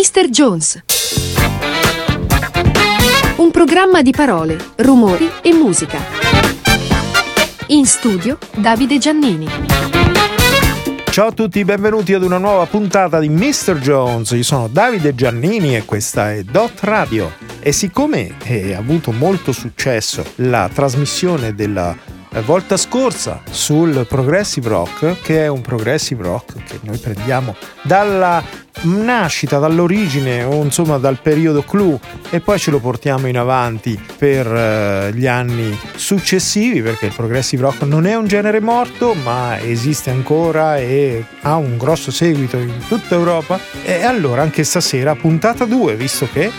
Mr. Jones. Un programma di parole, rumori e musica. In studio Davide Giannini. Ciao a tutti, benvenuti ad una nuova puntata di Mr. Jones. Io sono Davide Giannini e questa è Dot Radio. E siccome ha avuto molto successo la trasmissione della la volta scorsa sul progressive rock, che è un progressive rock che noi prendiamo dalla nascita, dall'origine o insomma dal periodo clou e poi ce lo portiamo in avanti per uh, gli anni successivi perché il progressive rock non è un genere morto ma esiste ancora e ha un grosso seguito in tutta Europa. E allora anche stasera puntata 2 visto che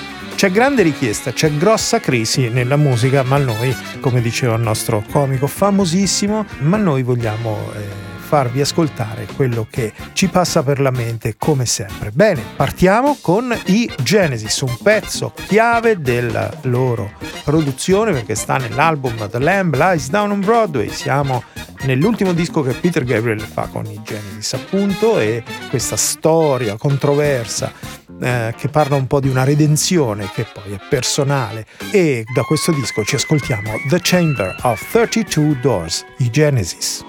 c'è grande richiesta, c'è grossa crisi nella musica, ma noi, come diceva il nostro comico famosissimo, ma noi vogliamo... Eh, farvi ascoltare quello che ci passa per la mente come sempre. Bene, partiamo con i Genesis, un pezzo chiave della loro produzione perché sta nell'album The Lamb Lies Down on Broadway. Siamo nell'ultimo disco che Peter Gabriel fa con i Genesis, appunto, e questa storia controversa eh, che parla un po' di una redenzione che poi è personale e da questo disco ci ascoltiamo The Chamber of 32 Doors, i Genesis.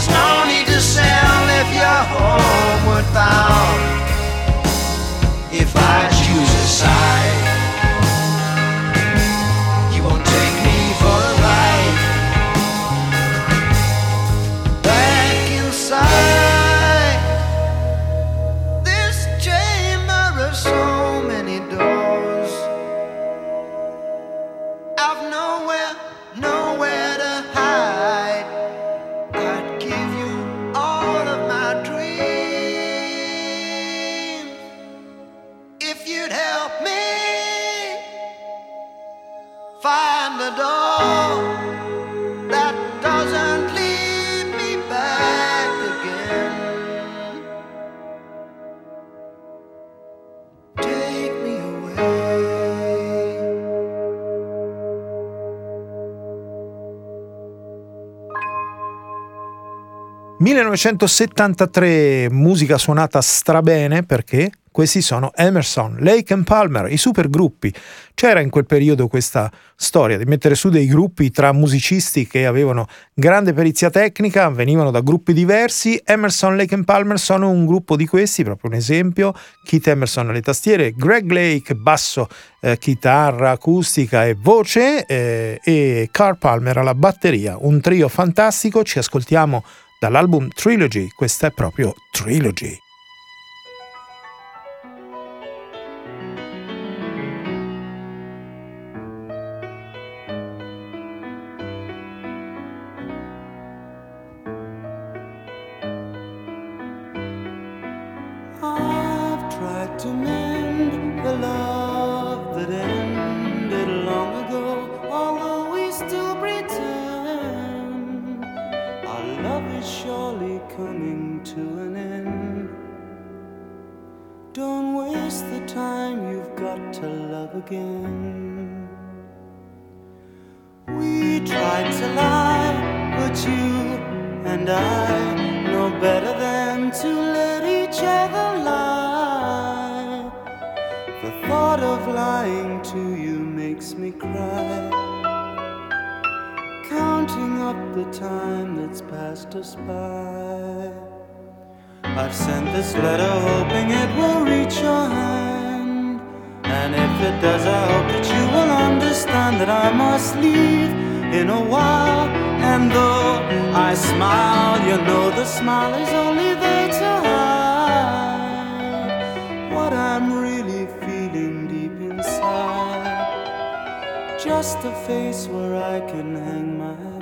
There's no need to sell if you're homeward bound. If I choose a side. 1973, musica suonata strabene perché questi sono Emerson, Lake and Palmer, i supergruppi. C'era in quel periodo questa storia di mettere su dei gruppi tra musicisti che avevano grande perizia tecnica, venivano da gruppi diversi. Emerson, Lake and Palmer sono un gruppo di questi, proprio un esempio. Keith Emerson alle tastiere, Greg Lake, basso, eh, chitarra, acustica e voce eh, e Carl Palmer alla batteria. Un trio fantastico, ci ascoltiamo dall'album Trilogy, questa è proprio Trilogy. surely coming to an end. Don't waste the time you've got to love again. We tried to lie, but you and I know better than to let each other lie. The thought of lying to you makes me cry up the time that's passed us by. I've sent this letter hoping it will reach your hand. And if it does, I hope that you will understand that I must leave in a while. And though I smile, you know the smile is only there to hide what I'm really feeling deep inside. Just a face where I can hang my head.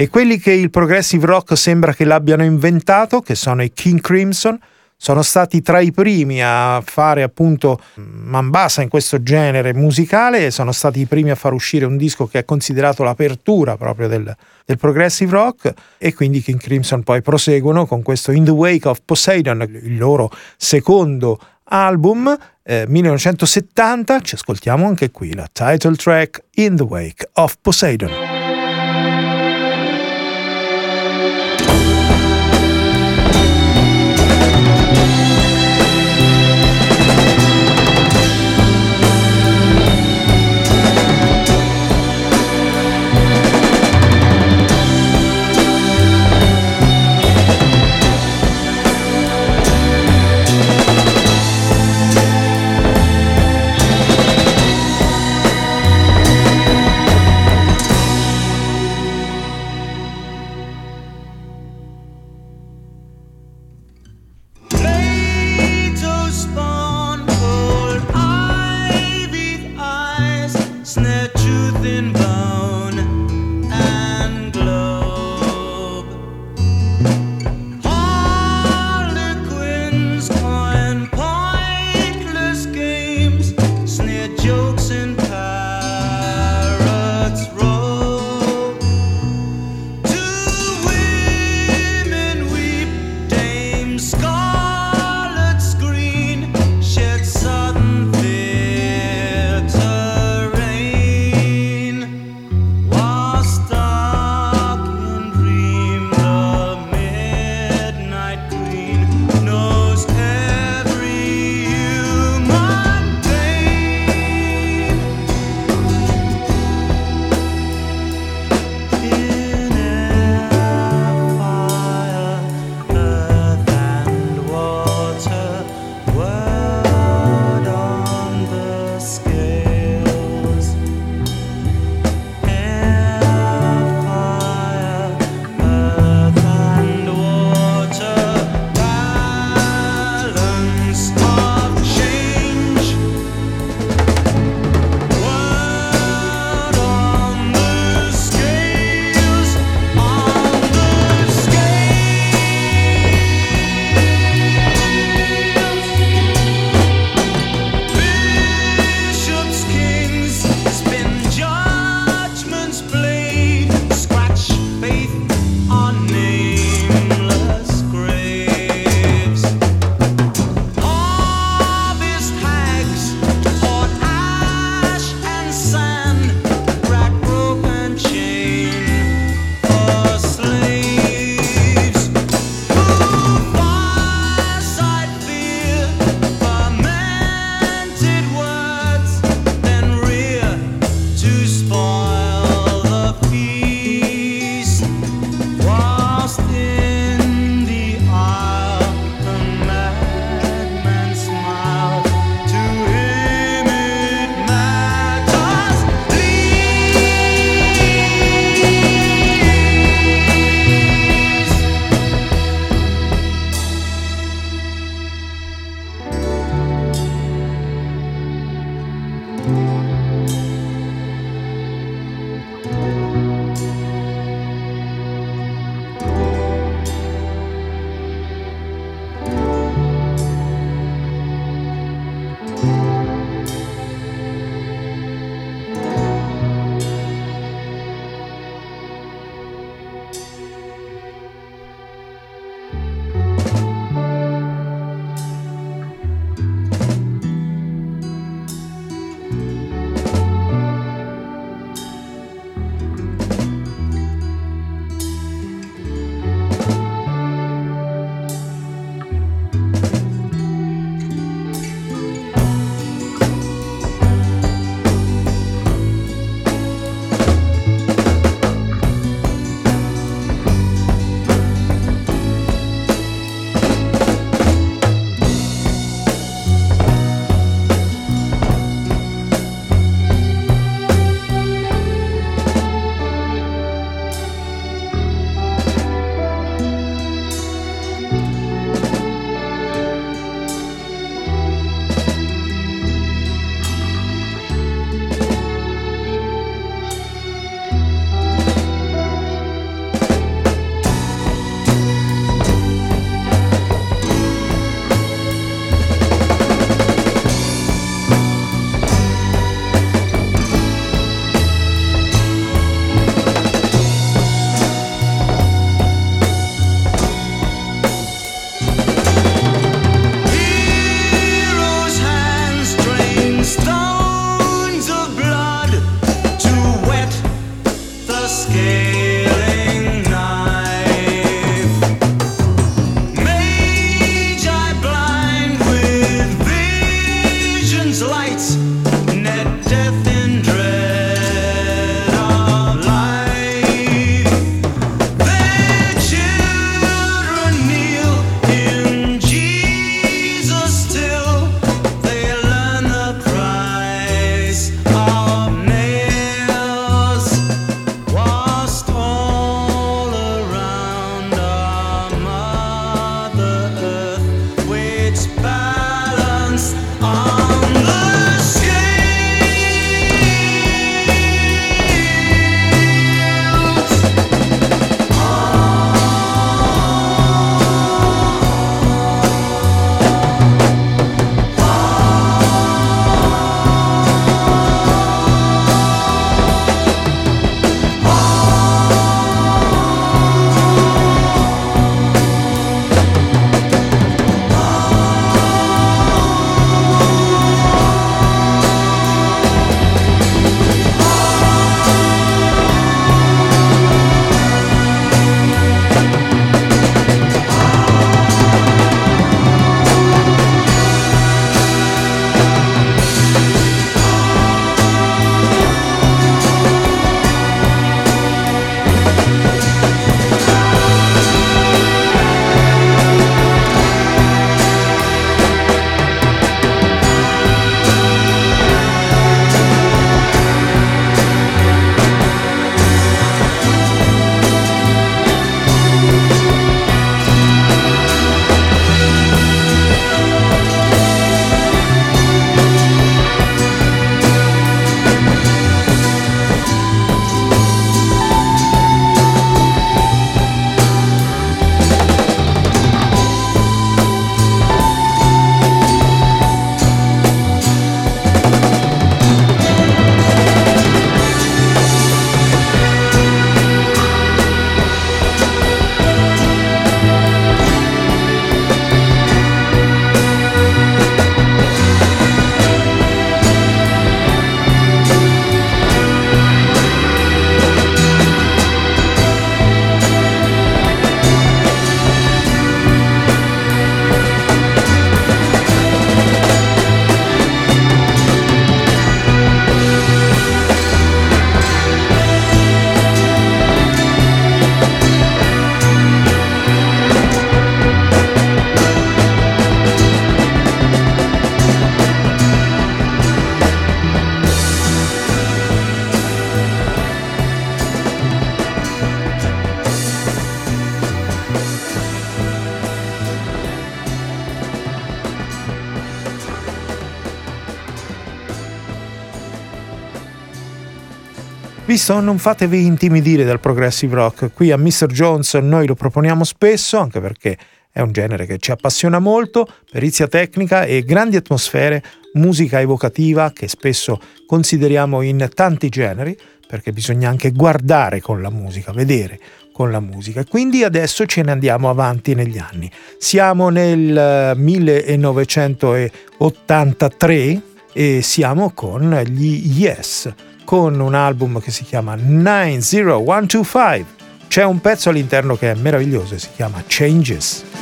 E quelli che il progressive rock sembra che l'abbiano inventato, che sono i King Crimson, sono stati tra i primi a fare appunto man bassa in questo genere musicale e sono stati i primi a far uscire un disco che è considerato l'apertura proprio del, del progressive rock e quindi King Crimson poi proseguono con questo In the Wake of Poseidon, il loro secondo album eh, 1970, ci ascoltiamo anche qui la title track In the Wake of Poseidon. Visto, non fatevi intimidire dal progressive rock. Qui a Mr. Jones noi lo proponiamo spesso, anche perché è un genere che ci appassiona molto, perizia tecnica e grandi atmosfere, musica evocativa che spesso consideriamo in tanti generi, perché bisogna anche guardare con la musica, vedere con la musica. Quindi adesso ce ne andiamo avanti negli anni. Siamo nel 1983 eh, e siamo con gli Yes con un album che si chiama 90125. C'è un pezzo all'interno che è meraviglioso e si chiama Changes.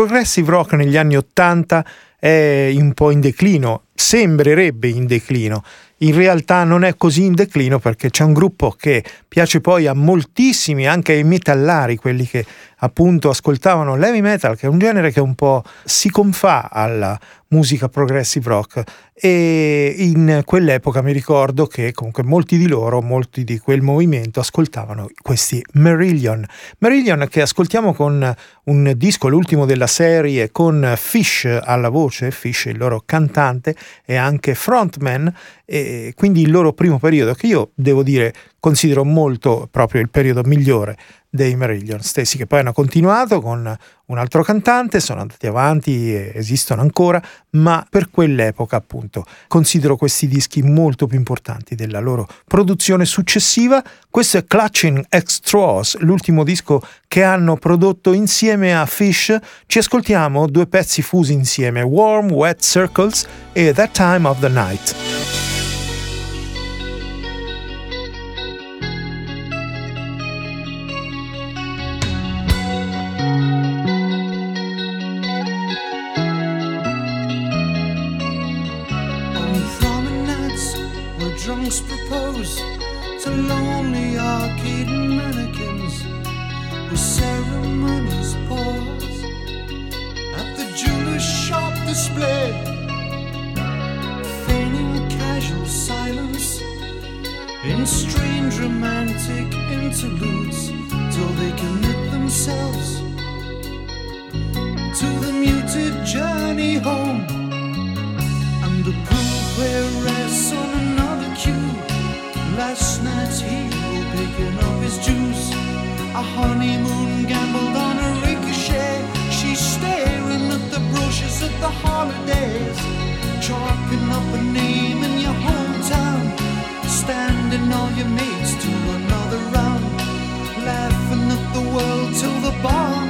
Progressive rock negli anni Ottanta è un po' in declino, sembrerebbe in declino. In realtà non è così in declino perché c'è un gruppo che piace poi a moltissimi, anche ai metallari, quelli che appunto ascoltavano l'heavy metal, che è un genere che un po' si confà alla musica progressive rock e in quell'epoca mi ricordo che comunque molti di loro, molti di quel movimento ascoltavano questi Marillion. Marillion che ascoltiamo con un disco, l'ultimo della serie, con Fish alla voce, Fish il loro cantante e anche frontman, e quindi il loro primo periodo che io devo dire considero molto proprio il periodo migliore dei Marillion stessi, che poi hanno continuato con un altro cantante, sono andati avanti, esistono ancora, ma per quell'epoca appunto considero questi dischi molto più importanti della loro produzione successiva. Questo è Clutching Extras, l'ultimo disco che hanno prodotto insieme a Fish. Ci ascoltiamo due pezzi fusi insieme, Warm Wet Circles e That Time of the Night. A honeymoon gambled on a ricochet. She's staring at the brochures at the holidays, chalking up a name in your hometown, standing all your mates to another round, laughing at the world till the barman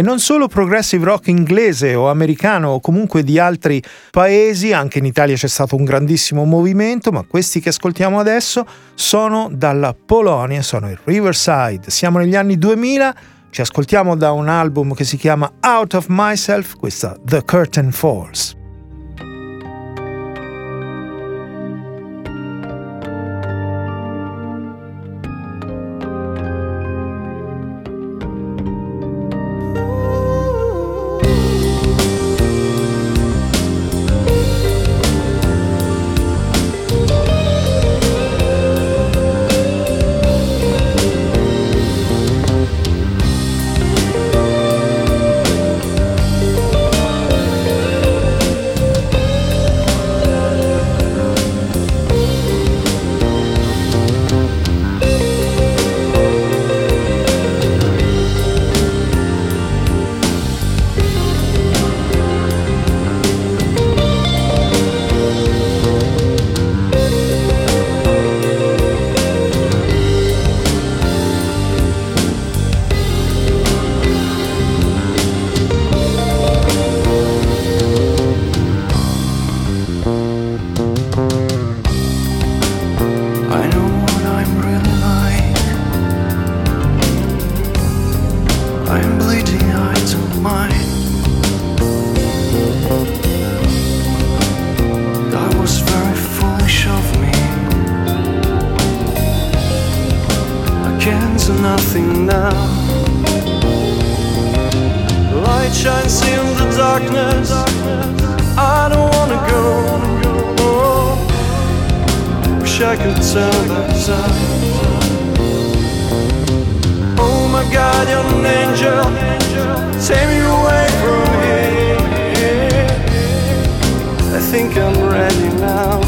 e non solo progressive rock inglese o americano o comunque di altri paesi, anche in Italia c'è stato un grandissimo movimento, ma questi che ascoltiamo adesso sono dalla Polonia, sono il Riverside. Siamo negli anni 2000, ci ascoltiamo da un album che si chiama Out of Myself, questa The Curtain Falls. now. Light shines in the darkness. I don't wanna go. Oh, wish I could turn back time. Oh my God, you're an angel. Take me away from here. I think I'm ready now,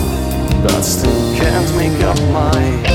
but still can't make up my. mind.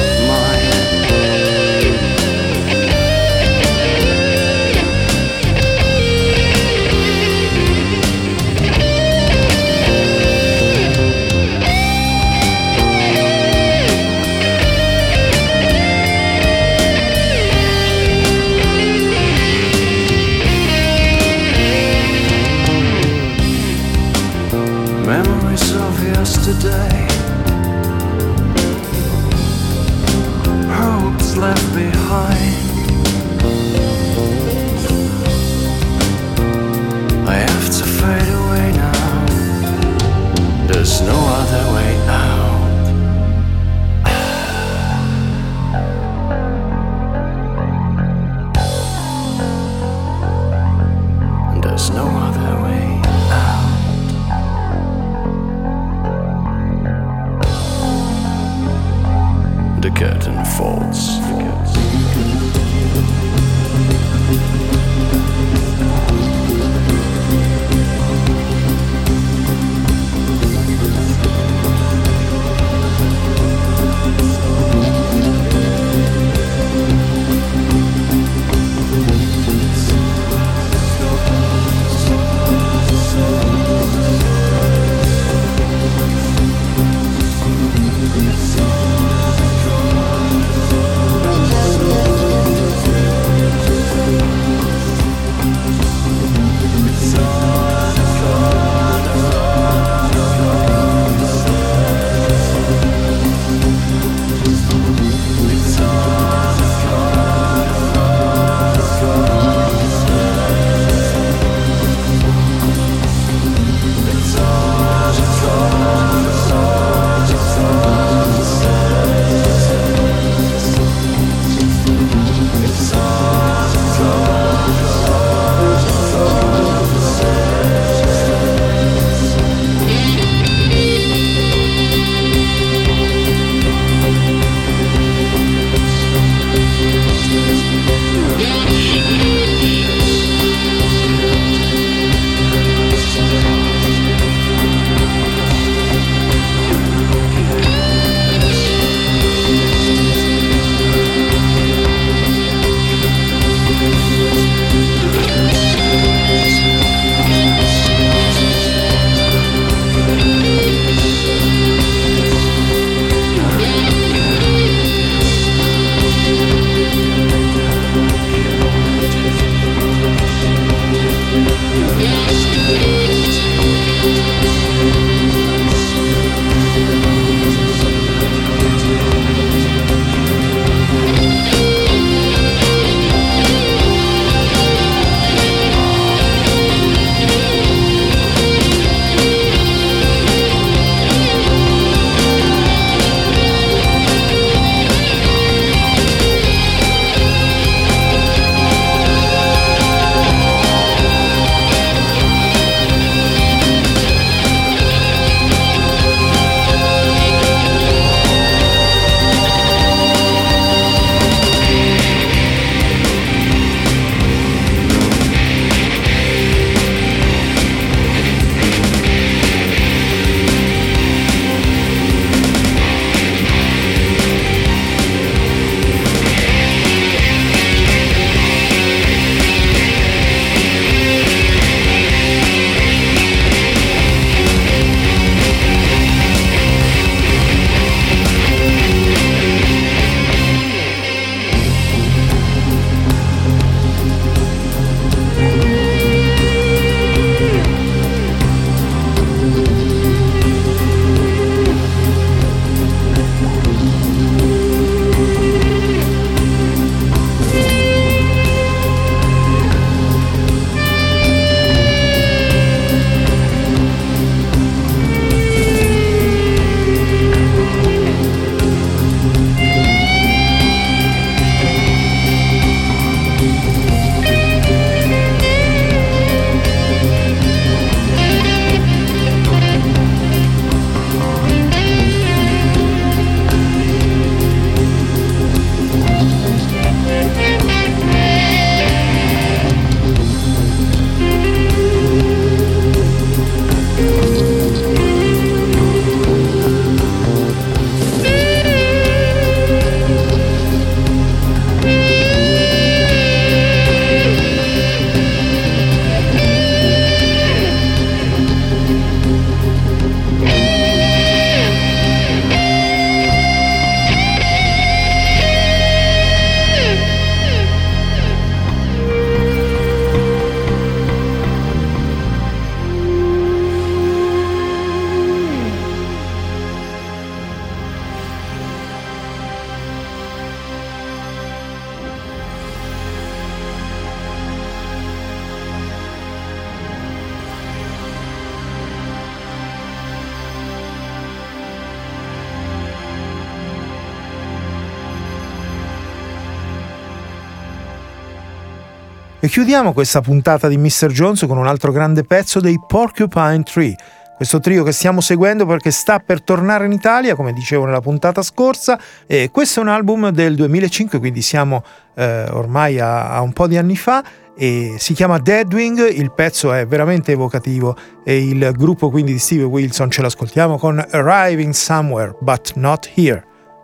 E chiudiamo questa puntata di Mr. Jones con un altro grande pezzo dei Porcupine Tree. Questo trio che stiamo seguendo perché sta per tornare in Italia, come dicevo nella puntata scorsa, e questo è un album del 2005, quindi siamo eh, ormai a, a un po' di anni fa e si chiama Deadwing, il pezzo è veramente evocativo e il gruppo quindi di Steve Wilson ce l'ascoltiamo con Arriving Somewhere But Not Here,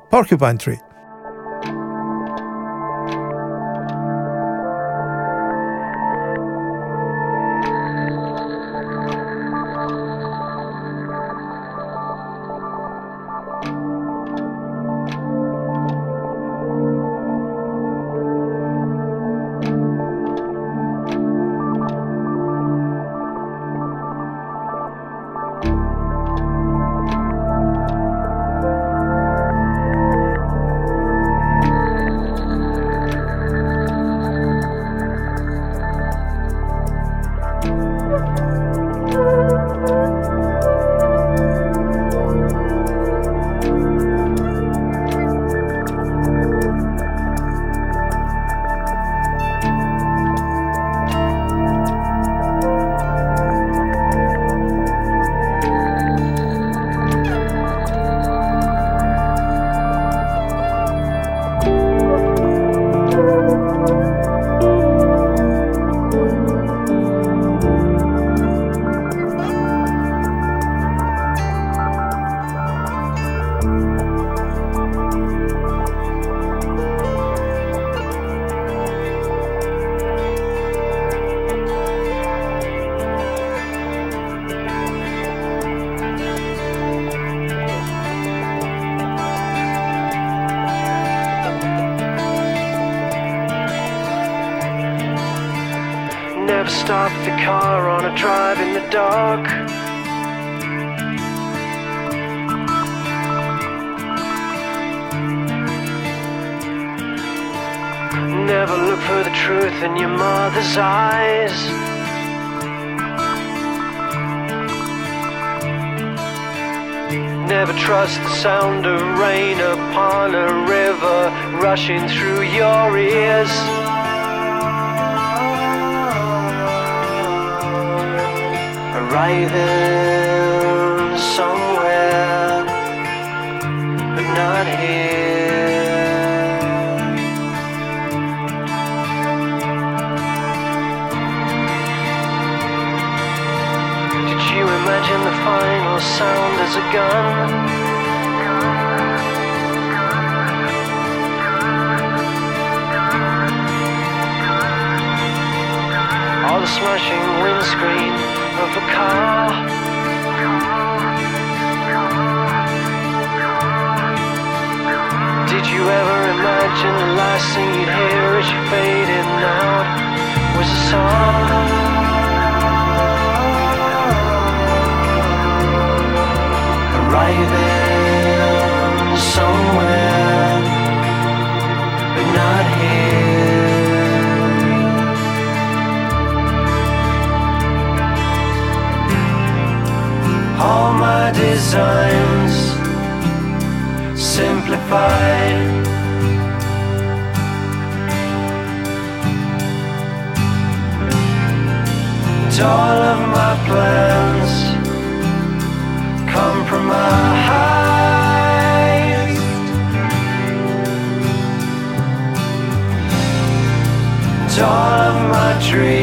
Porcupine Tree. size. Never trust the sound of rain upon a river rushing through your ears. Arriving. Designs simplified. And all of my plans compromised. And all of my dreams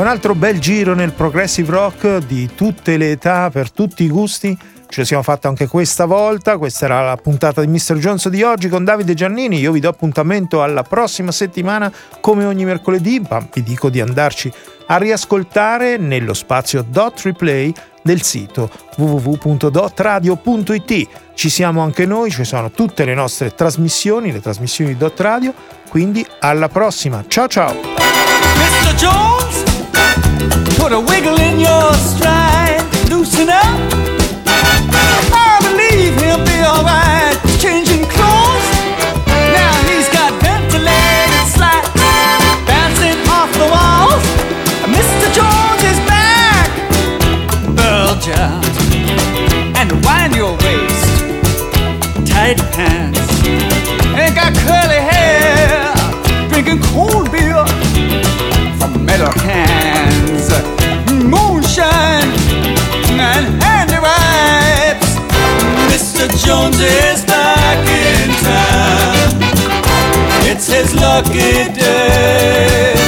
un altro bel giro nel progressive rock di tutte le età, per tutti i gusti. Ce la siamo fatta anche questa volta. Questa era la puntata di Mr. Jones di oggi con Davide Giannini. Io vi do appuntamento alla prossima settimana, come ogni mercoledì, ma vi dico di andarci a riascoltare nello spazio dot replay del sito www.dotradio.it. Ci siamo anche noi, ci sono tutte le nostre trasmissioni, le trasmissioni di Dot Radio. Quindi alla prossima. Ciao ciao! Mr. Jones, put a wiggle in your stride, loosen up. I believe he'll be alright. And handy wipes. Mr. Jones is back in town. It's his lucky day.